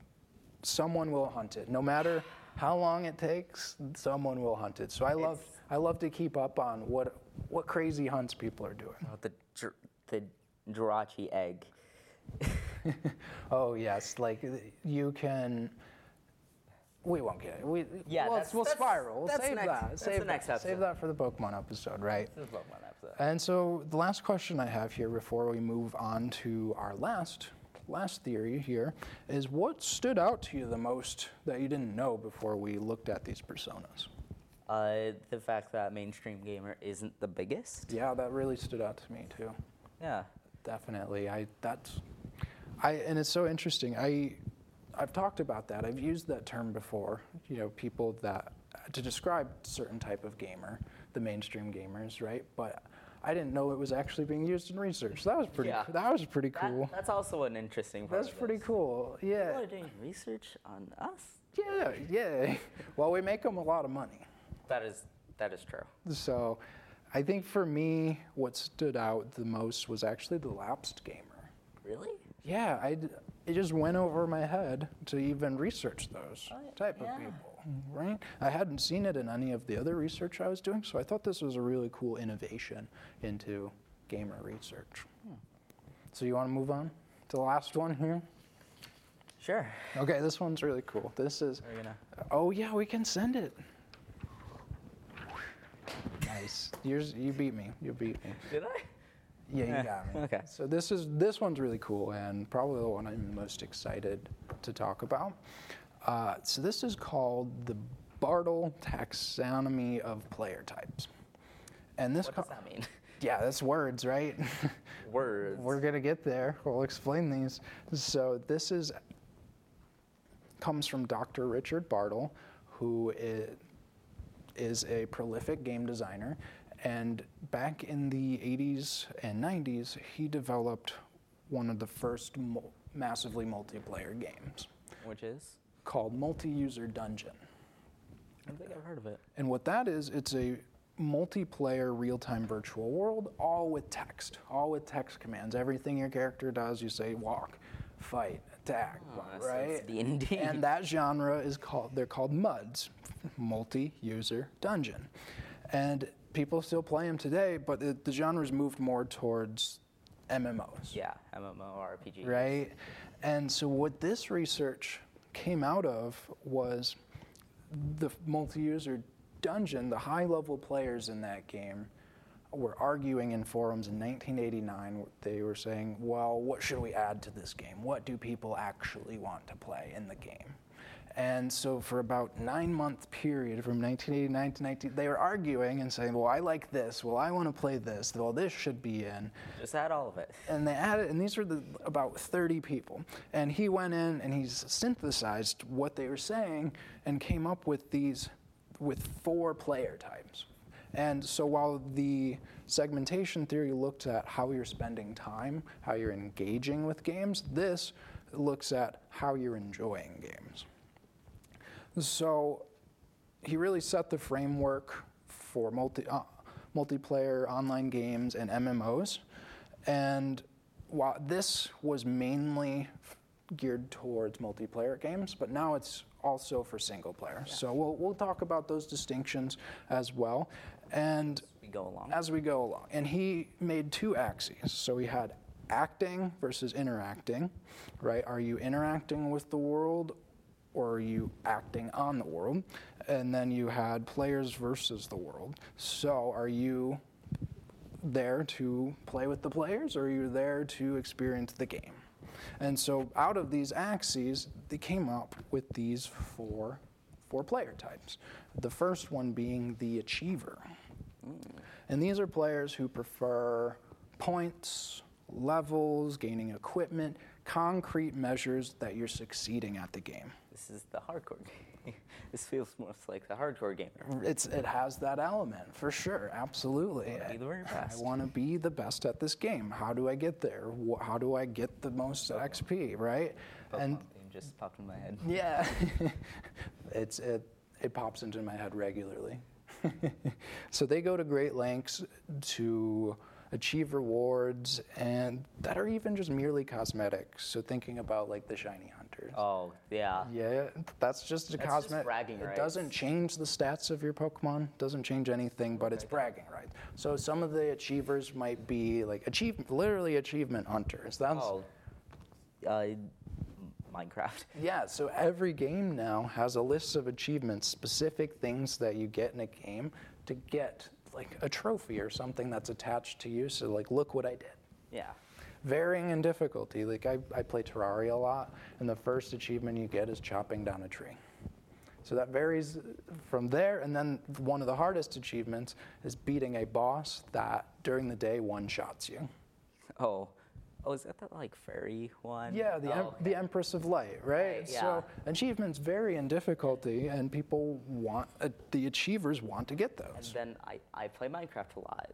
someone will hunt it. No matter how long it takes, someone will hunt it. So I love It's- I love to keep up on what what crazy hunts people are doing. Oh, the the Jirachi egg. Oh yes, like you can. We won't get it. We, Yeah, we'll, that's- we'll that's- spiral. We'll that's save next- that. that's save the next that. Save that for the Pokemon episode, right? A Pokemon episode. And so the last question I have here before we move on to our last last theory here is what stood out to you the most that you didn't know before we looked at these personas? Uh, the fact that mainstream gamer isn't the biggest. Yeah, that really stood out to me too. Yeah. Definitely. I that's I and it's so interesting. I I've talked about that. I've used that term before. You know, people that to describe certain type of gamer, the mainstream gamers, right? But I didn't know it was actually being used in research. That was pretty. Yeah. That was pretty That- cool. that's also an interesting. That's pretty this. cool. Yeah. People are doing research on us. Yeah. Yeah. Well, we make them a lot of money. That is that is true. So, I think for me, what stood out the most was actually the lapsed gamer. Really? Yeah, I it just went over my head to even research those Oh, type Yeah. of people, right? I hadn't seen it in any of the other research I was doing, so I thought this was a really cool innovation into gamer research. Hmm. So you want to move on to the last one here? Sure. Okay, this one's really cool. This is gonna. Oh yeah, we can send it. Nice. Yours, you beat me. You beat me. Did I? Yeah, you Eh, got me. okay. So this is this one's really cool and probably the one I'm most excited to talk about. Uh, so this is called the Bartle taxonomy of player types. And this, What co- does that mean? yeah, that's words, right? Words. We're gonna get there. We'll explain these. So this is comes from Dr. Richard Bartle, who is, is a prolific game designer, and back in the 80s and 90s, he developed one of the first mul- massively multiplayer games Which is? called Multi-User Dungeon. I don't think I've heard of it. And what that is, it's a multiplayer real-time virtual world, all with text, all with text commands. Everything your character does, you say walk, fight, attack, Oh, right? D&D. And that genre is called, they're called MUDs, multi-user dungeon. And people still play them today, but the, the genre's moved more towards MMOs Yeah, MMORPG. right? And so what this research came out of was the multi-user dungeon. The high-level players in that game were arguing in forums in 1989. They were saying, "Well, what should we add to this game? What do people actually want to play in the game?" And so for about nine month period from 1989 to 19, they were arguing and saying, "Well, I like this. Well, I want to play this. Well, this should be in." Just add all of it. and they added, and these were the, about 30 people. And he went in and he synthesized what they were saying and came up with these, with four player types. And so while the segmentation theory looked at how you're spending time, how you're engaging with games, this looks at how you're enjoying games. So he really set the framework for multi, uh, multiplayer online games and MMOs. And while this was mainly geared towards multiplayer games, but now it's also for single player. So we'll, we'll talk about those distinctions as well. And as We go along. as we go along. And he made two axes. So he had acting versus interacting, right? Are you interacting with the world or are you acting on the world? And then you had players versus the world. So are you there to play with the players or are you there to experience the game? And so out of these axes, they came up with these four four player types. The first one being the achiever. And these are players who prefer points, levels, gaining equipment, concrete measures that you're succeeding at the game. This is the hardcore game. this feels most like the hardcore gamer. It's, it has that element for sure, absolutely. Be the very I want to be the best at this game. How do I get there? How do I get the most XP, right? And just popped in my head. yeah, it's it it pops into my head regularly. so they go to great lengths to achieve rewards and that are even just merely cosmetic. So thinking about like the shiny Oh yeah. Yeah, that's just a That's just cosmetic. bragging it doesn't change the stats of your Pokemon. Doesn't change anything, but it's bragging rights. So some of the achievers might be like achieve, literally achievement hunters. That's Oh. Uh, Minecraft. yeah. So every game now has a list of achievements, specific things that you get in a game to get like a trophy or something that's attached to you. So like, look what I did. Yeah. Varying in difficulty. Like I, I play Terraria a lot, and the first achievement you get is chopping down a tree. So that varies from there, and then one of the hardest achievements is beating a boss that during the day one shots you. Oh. Oh, is that that like fairy one? Yeah, the, oh, em- the Empress of Light, right? Right, So achievements vary in difficulty, and people want uh, the achievers want to get those. And then I, I play Minecraft a lot.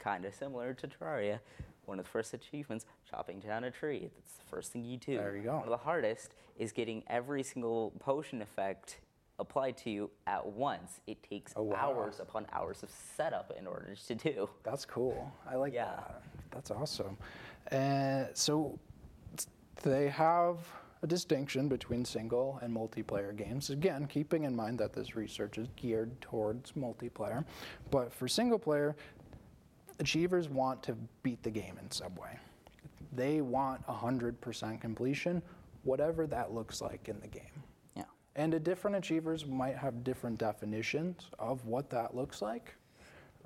Kind of similar to Terraria. One of the first achievements, chopping down a tree. That's the first thing you do. There you go. One of the hardest is getting every single potion effect applied to you at once. It takes Oh, wow. hours upon hours of setup in order to do. That's cool. I like Yeah. that. That's awesome. And so they have a distinction between single and multiplayer games. Again, keeping in mind that this research is geared towards multiplayer. But for single player, achievers want to beat the game in some way. They want 100% completion, whatever that looks like in the game. Yeah. And the different achievers might have different definitions of what that looks like,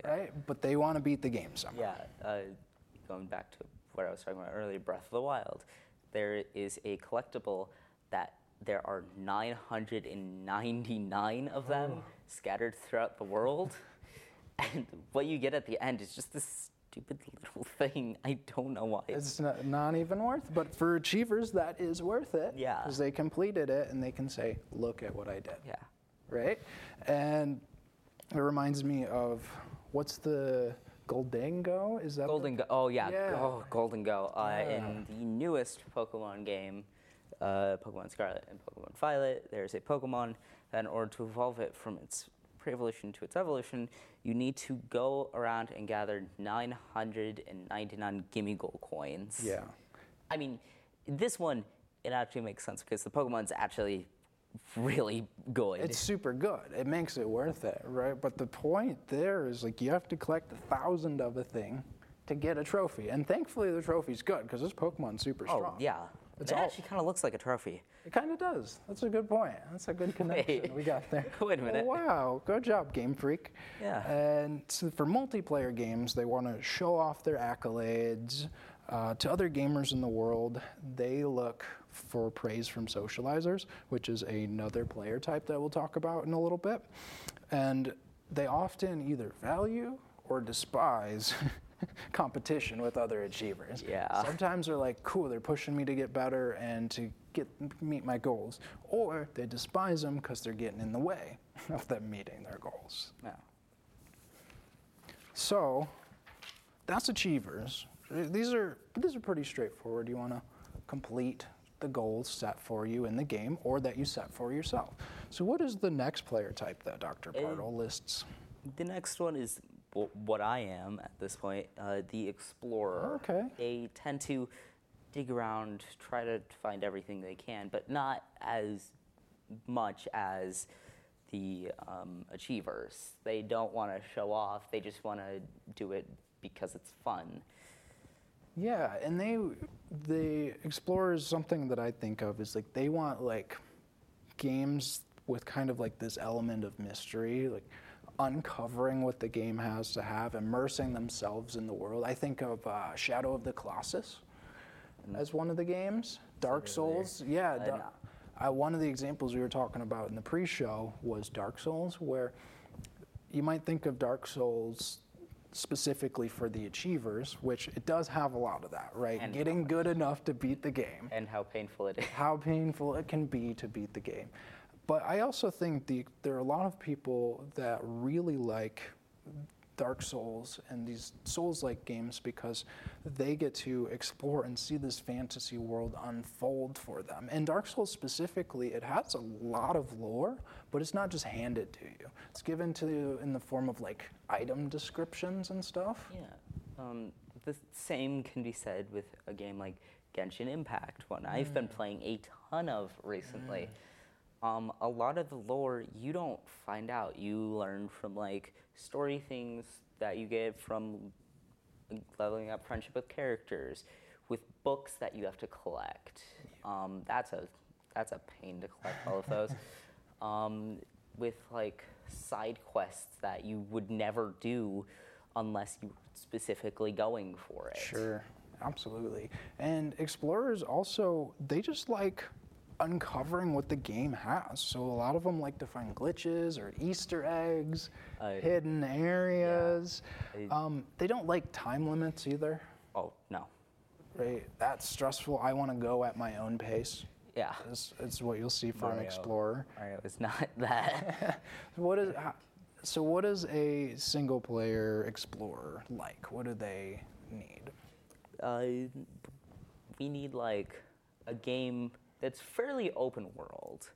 right? But they want to beat the game somehow. Yeah, uh, going back to what I was talking about earlier, Breath of the Wild, there is a collectible that there are 999 of them scattered throughout the world. And what you get at the end is just this stupid little thing. I don't know why. It's not, not even worth but for achievers, that is worth it. Yeah. Because they completed it and they can say, look at what I did. yeah. Right? And it reminds me of what's the Goldango? Is that the- Gholdengo. Oh yeah. Yeah. Oh, Gholdengo. Uh, Yeah. In the newest Pokemon game, uh, Pokemon Scarlet and Pokemon Violet, there's a Pokemon that in order to evolve it from its pre-evolution to its evolution, you need to go around and gather 999 Gimmighoul coins. Yeah. I mean, this one it actually makes sense because the Pokemon's actually really good. It's super good. It makes it worth it, right? But the point there is like you have to collect a thousand of a thing to get a trophy. And thankfully the trophy's good because this Pokemon's super strong. oh strong. yeah. It's it all- actually kind of looks like a trophy. It kind of does. That's a good point. That's a good connection Wait. we got there. Wait a minute. Wow, good job, Game Freak. Yeah. And so for multiplayer games, they want to show off their accolades uh, to other gamers in the world. They look for praise from socializers, which is another player type that we'll talk about in a little bit. And they often either value or despise competition with other achievers. Yeah. Sometimes they're like, cool, they're pushing me to get better and to get meet my goals. Or they despise them because they're getting in the way of them meeting their goals. Yeah. So that's achievers. These are these are pretty straightforward. You want to complete the goals set for you in the game or that you set for yourself. So what is the next player type that Dr. Um, Bartle lists? the next one is w- what I am at this point, uh, the explorer. Okay. They tend to dig around, try to find everything they can, but not as much as the um, achievers. They don't want to show off. They just want to do it because it's fun. Yeah, and they the explorers something that I think of is like they want like games with kind of like this element of mystery, like uncovering what the game has to have, immersing themselves in the world. I think of uh, Shadow of the Colossus as one of the games. Dark Souls, yeah. Da- uh, one of the examples we were talking about in the pre-show was Dark Souls, where you might think of Dark Souls specifically for the achievers, which it does have a lot of that, right? And Getting good enough to beat the game And how painful it is. how painful it can be to beat the game. But I also think the, there are a lot of people that really like Dark Souls and these Souls like games because they get to explore and see this fantasy world unfold for them. And Dark Souls specifically, it has a lot of lore, but it's not just handed to you. It's given to you in the form of like item descriptions and stuff. Yeah. Um, the same can be said with a game like Genshin Impact, one I've been playing a ton of recently. Um, a lot of the lore you don't find out. You learn from like story things that you get from leveling up friendship with characters, with books that you have to collect. Um, that's a that's a pain to collect all of those. um, with like side quests that you would never do unless you were specifically going for it. Sure, absolutely. And explorers also, they just like uncovering what the game has. So a lot of them like to find glitches or Easter eggs, hidden areas. I- Um, they don't like time limits either, Oh no. right? That's stressful. I want to go at my own pace. Yeah. it's, is what you'll see for an explorer. Mario is not that. What is so? What is a single player explorer like? What do they need? uh, we need like a game that's fairly open world.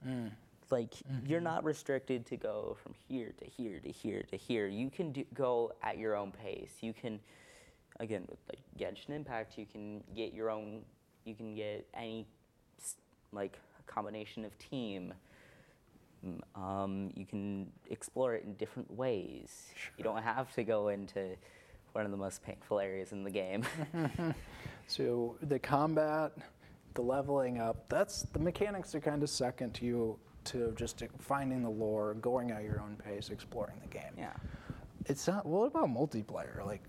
Like you're not restricted to go from here to here to here to here. You can do, go at your own pace. You can, again, with like Genshin Impact, you can get your own. You can get any like combination of team. Mm, Um, you can explore it in different ways. You don't have to go into one of the most painful areas in the game. So the combat, the leveling up, that's the mechanics are kind of second to you to just finding the lore, going at your own pace, exploring the game. yeah. It's not. What about multiplayer? Like,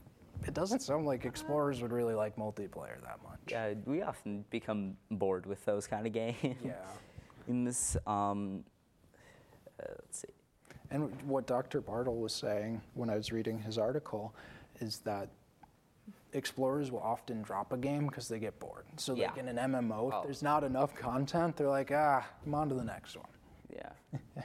it doesn't sound like explorers would really like multiplayer that much. Yeah, we often become bored with those kind of games. Yeah. In this, um, uh, let's see. And what Dr. Bartle was saying when I was reading his article is that explorers will often drop a game because they get bored. So, like Yeah. in an MMO, if Oh. there's not enough content, they're like, ah, I'm on to the next one. Yeah.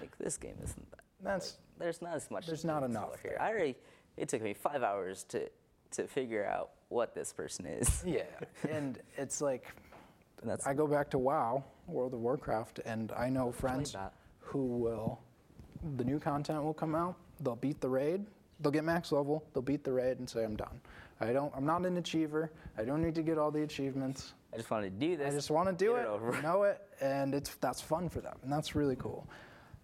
like this game isn't that. That's There's not as much. There's not enough here. there. I already. It took me five hours to to figure out what this person is. yeah, and it's like that's I go back to WoW, World of Warcraft, and I know friends who will. The new content will come out. They'll beat the raid. They'll get max level. They'll beat the raid and say, "I'm done. I don't. I'm not an achiever. I don't need to get all the achievements. I just want to do this. I just want to do get it, it know it, and it's that's fun for them, and that's really cool.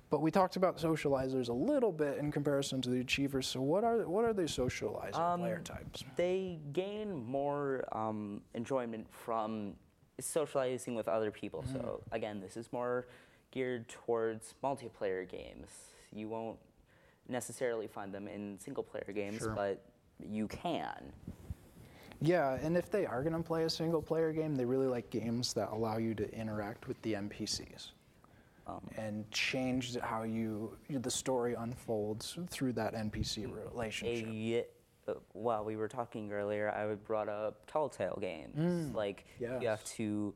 But we talked about socializers a little bit in comparison to the achievers. So what are what are the socializer Um, player types? they gain more um, enjoyment from socializing with other people. So Mm-hmm. again, this is more geared towards multiplayer games. You won't necessarily find them in single player games, Sure. but you can. Yeah, and if they are going to play a single player game, they really like games that allow you to interact with the NPCs Um, and change how you the story unfolds through that NPC relationship. a, uh, while we were talking earlier, I brought up Telltale games. Like you have Mm. to,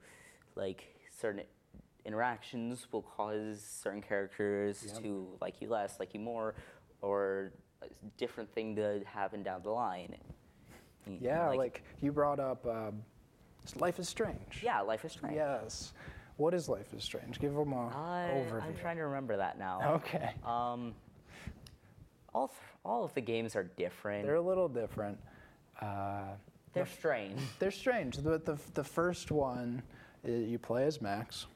like certain interactions will cause certain characters Yep. to like you less, like you more, or a different thing to happen down the line. You know, yeah, like, you brought up um, Life is Strange. yeah, Life is Strange. Yes. What is Life is Strange? Give them a I, overview. I'm trying to remember that now. Okay. Um, all th- all of the games are different. They're a little different. Uh, They're strange. they're strange. The, the, the first one, uh, you play as Max.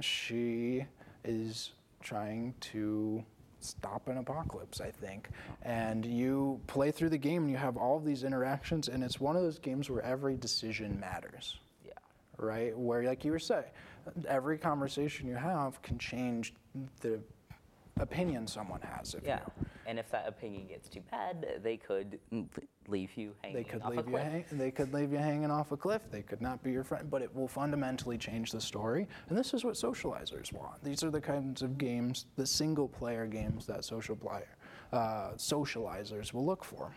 She is trying to stop an apocalypse, I think. And you play through the game and you have all of these interactions, and it's one of those games where every decision matters, Yeah. right? Where, like you were saying, every conversation you have can change the opinion someone has. If Yeah. you And if that opinion gets too bad, they could leave you hanging They could off a leave you cliff. hang, they could leave you hanging off a cliff. They could not be your friend, but it will fundamentally change the story. And this is what socializers want. These are the kinds of games, the single player games that social player uh, socializers will look for.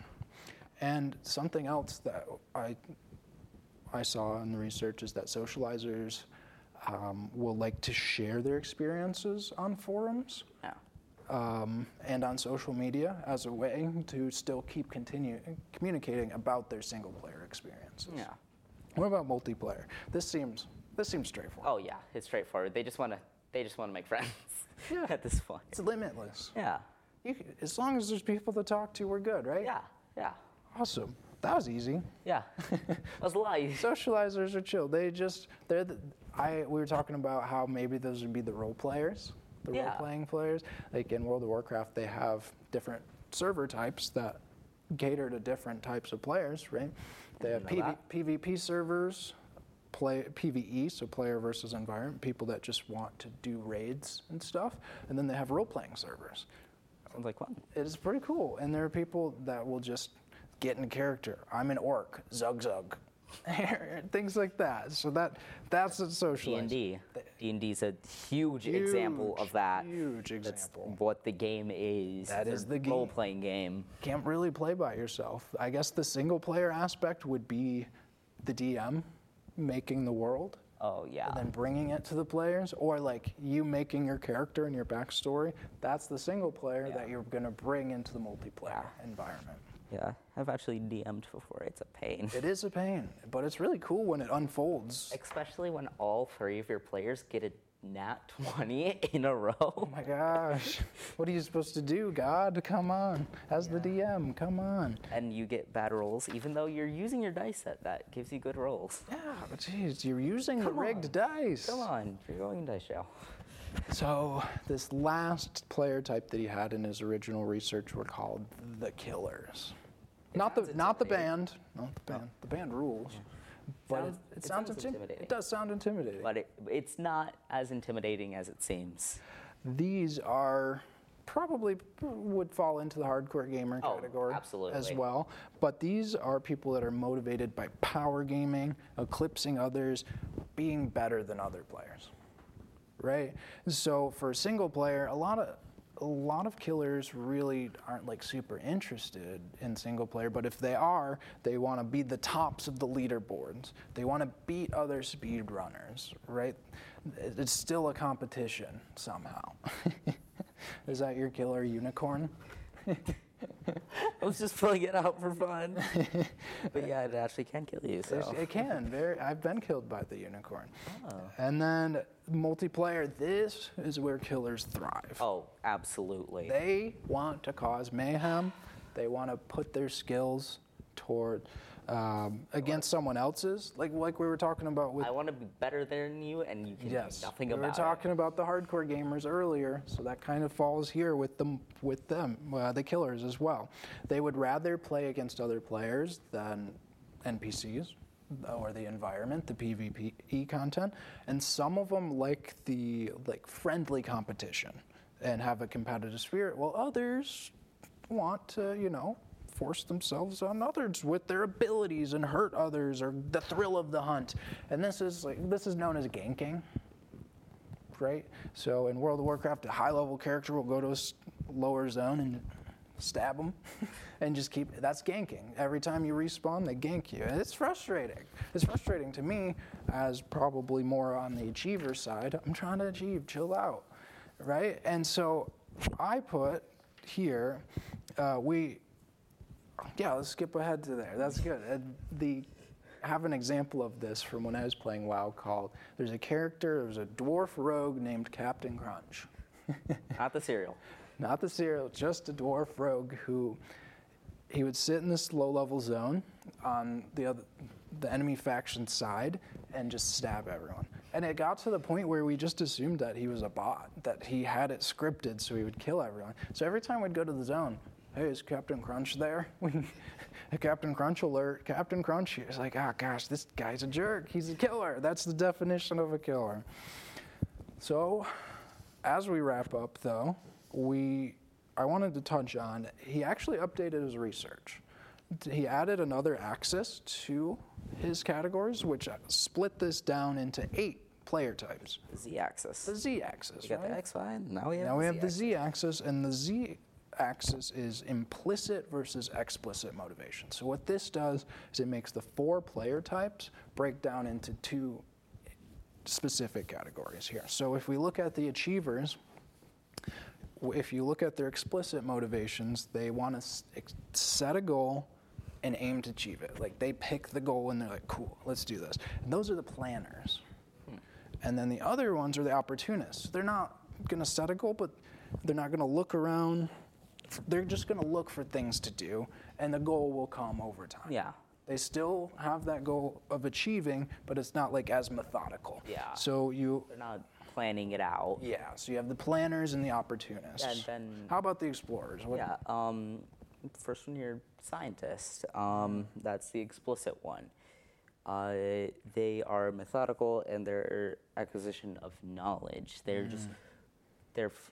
And something else that I I saw in the research is that socializers um, will like to share their experiences on forums Yeah. Um, and on social media as a way to still keep continue communicating about their single player experiences. Yeah. What about multiplayer? This seems this seems straightforward. Oh yeah, it's straightforward. They just want to they just want to make friends Yeah. at this point. It's limitless. Yeah. You as long as there's people to talk to, we're good, right? Yeah. Yeah. Awesome. That was easy. Yeah. that was a lot easier. Socializers are chill. They just they're the, I we were talking about how maybe those would be the role players, the Yeah. role playing players. Like in World of Warcraft, they have different server types that cater to different types of players, right? They have PV, PvP servers, play PvE, so player versus environment, people that just want to do raids and stuff, and then they have role playing servers. Sounds like fun. It is pretty cool, and there are people that will just get in character. I'm an orc, zug zug, things like that. So that that's a social. D and D. D and D is a huge, example of that. huge That's example. what the game is. That is the game. role-playing game. Can't really play by yourself. I guess the single player aspect would be the DM making the world Oh yeah. and then bringing it to the players, or like you making your character and your backstory. That's the single player Yeah. that you're gonna bring into the multiplayer environment. Yeah. I've actually DM'd before. It's a pain. It is a pain, but it's really cool when it unfolds. Especially when all three of your players get a nat 20 in a row. Oh my gosh. What are you supposed to do, God? Come on. As the DM, come on. and you get bad rolls, even though you're using your dice set that gives you good rolls. Yeah, but jeez, you're using Come the rigged on. dice. Come on, you're going dice jail. So, this last player type that he had in his original research were called the Killers. Not the not the band, not the band. The band rules. But Sounds- it, it, it sounds, sounds intim- intimidating. It does sound intimidating. But it, it's not as intimidating as it seems. These are probably would fall into the hardcore gamer Oh, category as well. But these are people that are motivated by power gaming, eclipsing others, being better than other players. Right? So for a single player, a lot of a lot of killers really aren't like super interested in single player, but if they are, they want to be the tops of the leaderboards. They want to beat other speedrunners, right? It's still a competition somehow. Is that your killer unicorn? I was just pulling it out for fun. but yeah, it actually can kill you. So. It can. Very, I've been killed by the unicorn. Oh. And then multiplayer, this is where killers thrive. Oh, absolutely. They want to cause mayhem. They want to put their skills toward um, against someone else's, like like we were talking about with I want to be better than you, and you can Yes, do nothing we about were talking about the hardcore gamers earlier, so that kind of falls here with them, with them, uh, the killers as well. They would rather play against other players than NPCs or the environment, the PvP content, and some of them like the like friendly competition and have a competitive spirit, while others want to, you know, force themselves on others with their abilities and hurt others or the thrill of the hunt. And this is like this is known as ganking. Right? So in World of Warcraft, a high level character will go to a lower zone and stab them and just keep that's ganking. Every time you respawn, they gank you. And it's frustrating. It's frustrating to me as probably more on the achiever side. I'm trying to achieve, chill out. Right? And so I put here, uh, we yeah, let's skip ahead to there. That's good. And the I have an example of this from when I was playing WoW called there's a character, there's a dwarf rogue named Captain Crunch. Not the cereal. not the cereal, just a dwarf rogue who he would sit in this low level zone on the other the enemy faction side and just stab everyone. And it got to the point where we just assumed that he was a bot, that he had it scripted so he would kill everyone. So every time we'd go to the zone, hey, is Captain Crunch there? Captain Crunch alert, Captain Crunch. He's like, oh gosh, this guy's a jerk. He's a killer. That's the definition of a killer. So, as we wrap up, though, we I wanted to touch on he actually updated his research. He added another axis to his categories, which split this down into eight player types. The z-axis. The z-axis. We got right? the x, y, now we have Now the we have the z-axis. z-axis, and the z-axis is implicit versus explicit motivation. So what this does is it makes the four player types break down into two specific categories here. So if we look at the achievers, if you look at their explicit motivations, they want to set a goal and aim to achieve it. Like they pick the goal and they're like, cool, let's do this. And those are the planners. Hmm. And then the other ones are the opportunists. They're not going to set a goal, but they're not going to look around. They're just going to look for things to do, and the goal will come over time. Yeah. They still have that goal of achieving, but it's not like as methodical. Yeah. So you, They're not planning it out. yeah. So you have the planners and the opportunists. And then- how about the explorers? What, Yeah. Um, first one here, scientist. Um, that's the explicit one. Uh, they are methodical in their acquisition of knowledge. They're just they're f-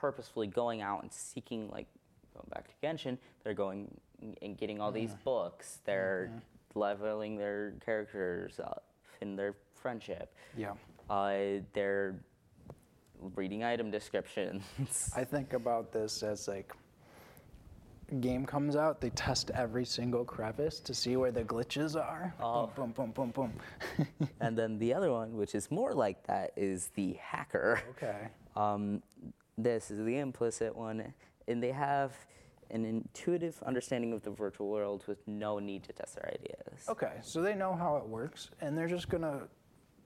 purposefully going out and seeking like going back to Genshin. They're going and getting all these books. They're leveling their characters up in their friendship. Yeah. Uh, they're reading item descriptions. I think about this as like game comes out, they test every single crevice to see where the glitches are. Oh. Boom, boom, boom, boom, boom. And then the other one, which is more like that, is the hacker. okay. Um, this is the implicit one, and they have an intuitive understanding of the virtual world with no need to test their ideas. Okay, so they know how it works, and they're just gonna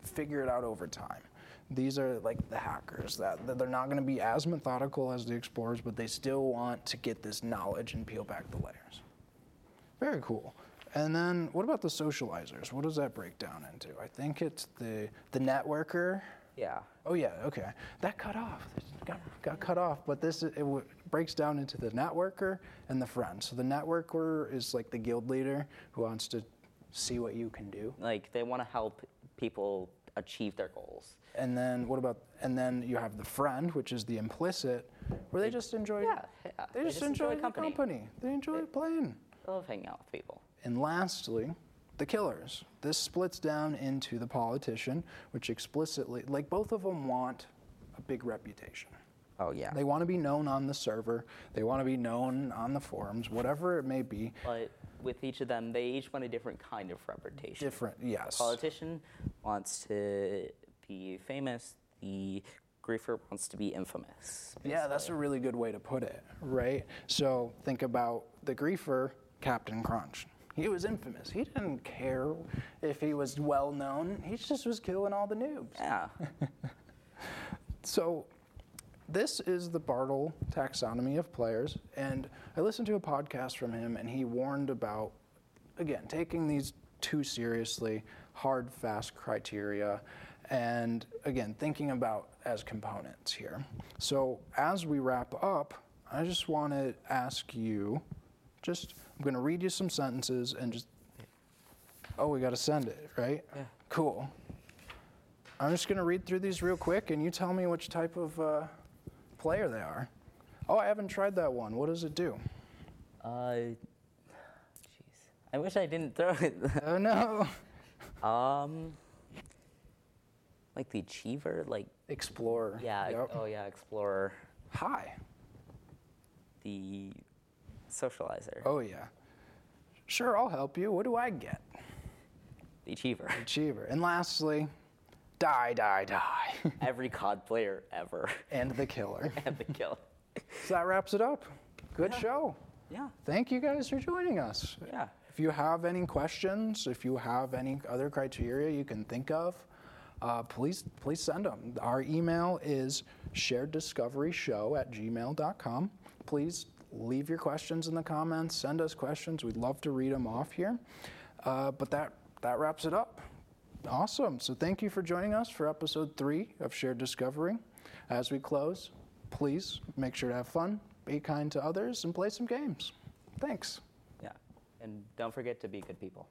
figure it out over time. These are like the hackers that that they're not gonna be as methodical as the explorers, but they still want to get this knowledge and peel back the layers. Very cool. And then what about the socializers? What does that break down into? I think it's the the networker. Yeah. Oh yeah, okay. That cut off. Got, got cut off. But this it w- breaks down into the networker and the friend. So the networker is like the guild leader who wants to see what you can do. Like they want to help people achieve their goals. And then what about? And then you have the friend, which is the implicit, where they just enjoy. Yeah, yeah. They just, enjoy, the company. They enjoy playing. They love hanging out with people. And lastly, the killers. This splits down into the politician, which explicitly, like both of them want a big reputation. Oh yeah. They want to be known on the server. They want to be known on the forums, whatever it may be. but with each of them, they each want a different kind of reputation. Different, yes. The politician wants to be famous. The griefer wants to be infamous. Yeah, that's a really good way to put it, right? So think about the griefer, Captain Crunch. He was infamous. He didn't care if he was well known. He just was killing all the noobs. Yeah. So, this is the Bartle taxonomy of players, and I listened to a podcast from him, and he warned about, again, taking these too seriously, hard, fast criteria, and again, thinking about as components here. So, as we wrap up, I just want to ask you, just, I'm going to read you some sentences and just, oh, we got to send it, right? Yeah. Cool. I'm just going to read through these real quick, and you tell me which type of uh, player they are. Oh, I haven't tried that one. What does it do? Uh, jeez. I wish I didn't throw it. Oh no. um, like the achiever, like Explorer. yeah. Yep. Oh yeah, explorer. Hi. The socializer. Oh yeah. Sure, I'll help you. What do I get? The achiever. Achiever. And lastly, die, die, die. Every COD player ever. and the killer. and the killer. So that wraps it up. Good Yeah. show. Yeah. Thank you guys for joining us. Yeah. If you have any questions, if you have any other criteria you can think of, uh, please please send them. Our email is shareddiscoveryshow at gmail.com. Please leave your questions in the comments. Send us questions. We'd love to read them off here. Uh, but that that wraps it up. Awesome. So thank you for joining us for episode three of Shared Discovery. As we close, please make sure to have fun, be kind to others, and play some games. Thanks. Yeah. And don't forget to be good people.